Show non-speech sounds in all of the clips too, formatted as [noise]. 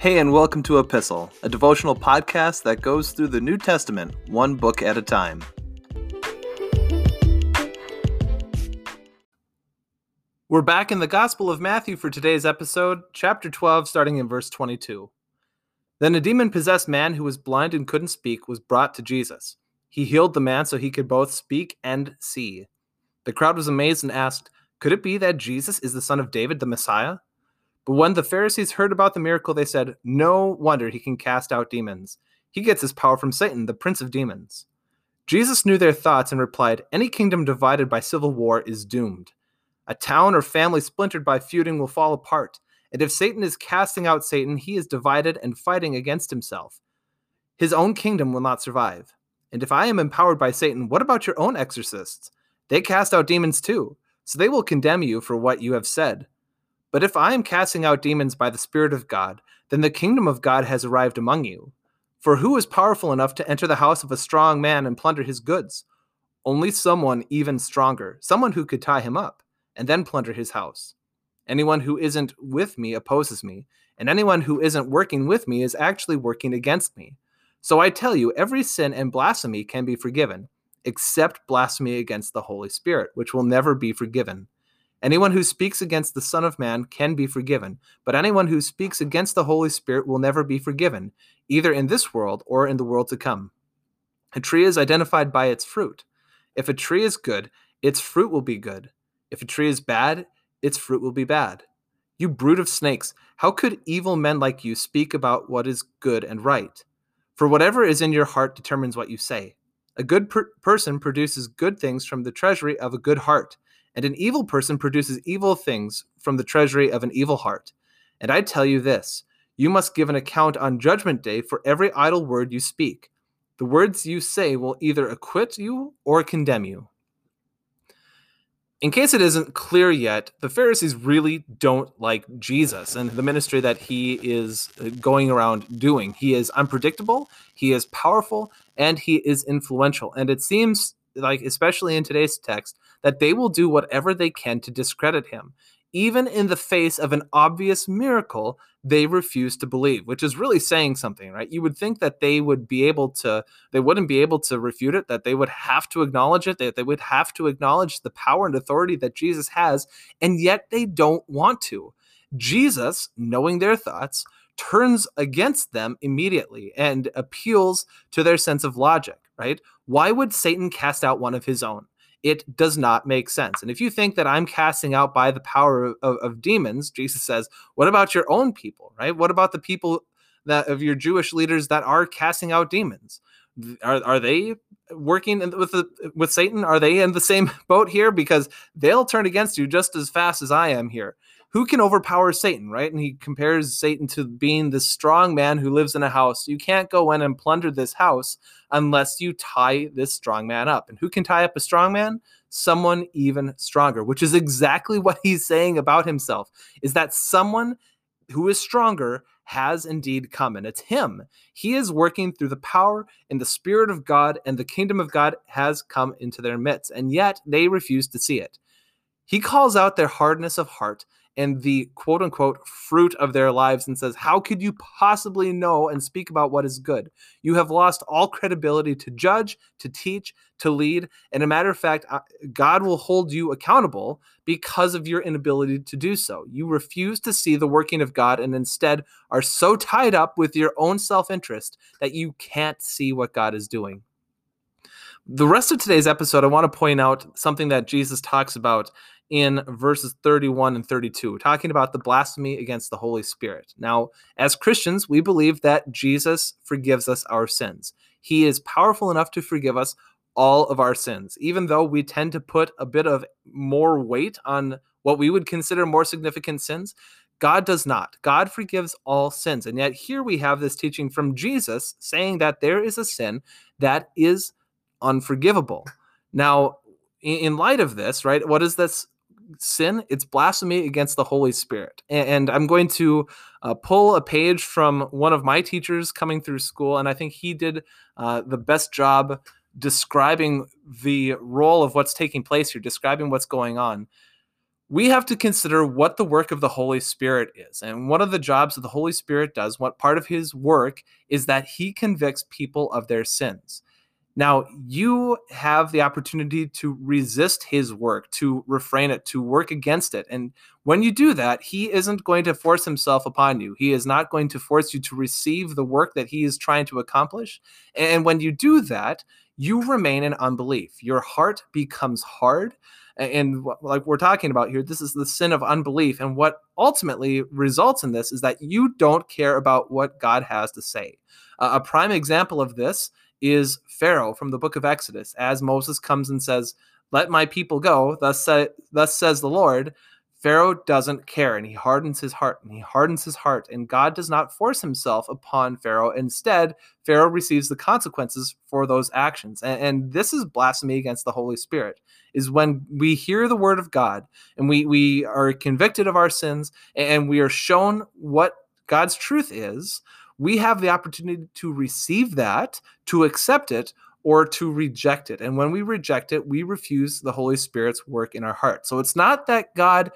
Hey, and welcome to Epistle, a devotional podcast that goes through the New Testament one book at a time. We're back in the Gospel of Matthew for today's episode, chapter 12, starting in verse 22. Then a demon possessed man who was blind and couldn't speak was brought to Jesus. He healed the man so he could both speak and see. The crowd was amazed and asked, Could it be that Jesus is the son of David, the Messiah? But when the Pharisees heard about the miracle, they said, No wonder he can cast out demons. He gets his power from Satan, the prince of demons. Jesus knew their thoughts and replied, Any kingdom divided by civil war is doomed. A town or family splintered by feuding will fall apart. And if Satan is casting out Satan, he is divided and fighting against himself. His own kingdom will not survive. And if I am empowered by Satan, what about your own exorcists? They cast out demons too, so they will condemn you for what you have said. But if I am casting out demons by the Spirit of God, then the kingdom of God has arrived among you. For who is powerful enough to enter the house of a strong man and plunder his goods? Only someone even stronger, someone who could tie him up and then plunder his house. Anyone who isn't with me opposes me, and anyone who isn't working with me is actually working against me. So I tell you, every sin and blasphemy can be forgiven, except blasphemy against the Holy Spirit, which will never be forgiven. Anyone who speaks against the Son of Man can be forgiven, but anyone who speaks against the Holy Spirit will never be forgiven, either in this world or in the world to come. A tree is identified by its fruit. If a tree is good, its fruit will be good. If a tree is bad, its fruit will be bad. You brood of snakes, how could evil men like you speak about what is good and right? For whatever is in your heart determines what you say. A good per- person produces good things from the treasury of a good heart, and an evil person produces evil things from the treasury of an evil heart. And I tell you this you must give an account on Judgment Day for every idle word you speak. The words you say will either acquit you or condemn you. In case it isn't clear yet, the Pharisees really don't like Jesus and the ministry that he is uh, going around doing. He is unpredictable, he is powerful, and he is influential. And it seems like, especially in today's text, that they will do whatever they can to discredit him even in the face of an obvious miracle, they refuse to believe, which is really saying something, right? You would think that they would be able to, they wouldn't be able to refute it, that they would have to acknowledge it, that they would have to acknowledge the power and authority that Jesus has, and yet they don't want to. Jesus, knowing their thoughts, turns against them immediately and appeals to their sense of logic, right? Why would Satan cast out one of his own? It does not make sense. And if you think that I'm casting out by the power of, of, demons, Jesus says, what about your own people, right? What about the people that of your Jewish leaders that are casting out demons? Are, are they working with the, with Satan? Are they in the same [laughs] boat here? Because they'll turn against you just as fast as I am here who can overpower Satan, right? And he compares Satan to being this strong man who lives in a house. You can't go in and plunder this house unless you tie this strong man up. And who can tie up a strong man? Someone even stronger, which is exactly [laughs] what he's saying about himself, is that someone who is stronger has indeed come, and it's him. He is working through the power and the Spirit of God, and the kingdom of God has come into their midst, and yet they refuse to see it. He calls out their hardness of heart and the quote unquote fruit of their lives and says, How could you possibly know and speak about what is good? You have lost all credibility to judge, to teach, to lead. And a matter of fact, uh, God will hold you accountable because of your inability to do so. You refuse to see the working of God and instead are so tied up with your own self interest that you can't see what God is doing. The rest of today's episode, I want to point out something that Jesus talks about in verses 31 and 32, talking about the blasphemy against the Holy Spirit. Now, as Christians, we believe that Jesus forgives us our sins. He is powerful enough to forgive us all of our sins, even though we tend to put a bit of more weight on what we would consider more significant sins. God does not. God forgives all sins. And yet, here we have this teaching from Jesus saying that there is a sin that is unforgivable. Now, in light of this, right, what is this sin, it's blasphemy against the Holy Spirit. And, I'm going to uh, pull a page from one of my teachers coming through school, and I think he did uh, the best job describing the role of what's taking place here, describing what's going on. we have to consider what the work of the Holy Spirit is. And one of the jobs that the Holy Spirit does, what part of his work is that he convicts people of their sins. Now, you have the opportunity to resist his work, to refrain it, to work against it. And when you do that, he isn't going to force himself upon you. He is not going to force you to receive the work that he is trying to accomplish. And when you do that, you remain in unbelief. Your heart becomes hard. And like we're talking about here, this is the sin of unbelief. And what ultimately results in this is that you don't care about what God has to say. Uh, a prime example of this is Pharaoh from the book of Exodus, as Moses comes and says, Let my people go, thus, say, thus says the Lord. Pharaoh doesn't care and he hardens his heart and he hardens his heart. And God does not force himself upon Pharaoh. Instead, Pharaoh receives the consequences for those actions. And, and, this is blasphemy against the Holy Spirit, is when we hear the word of God and we, we are convicted of our sins and we are shown what God's truth is, we have the opportunity to receive that, to accept it, or to reject it. And when we reject it, we refuse the Holy Spirit's work in our heart. So it's not that God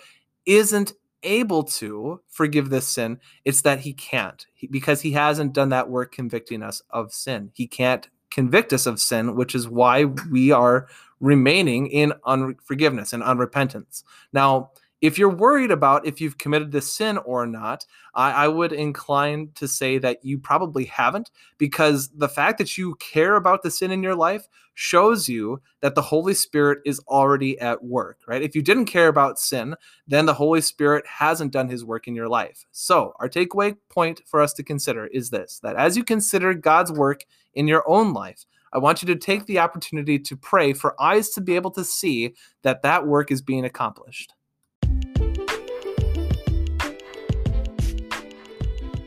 isn't able to forgive this sin, it's that he can't because he hasn't done that work convicting us of sin. He can't convict us of sin, which is why we are remaining in unforgiveness and unrepentance. Now, if you're worried about if you've committed this sin or not, I, I, would incline to say that you probably haven't, because the fact that you care about the sin in your life shows you that the Holy Spirit is already at work, right? If you didn't care about sin, then the Holy Spirit hasn't done his work in your life. So, our takeaway point for us to consider is this that as you consider God's work in your own life, I want you to take the opportunity to pray for eyes to be able to see that that work is being accomplished.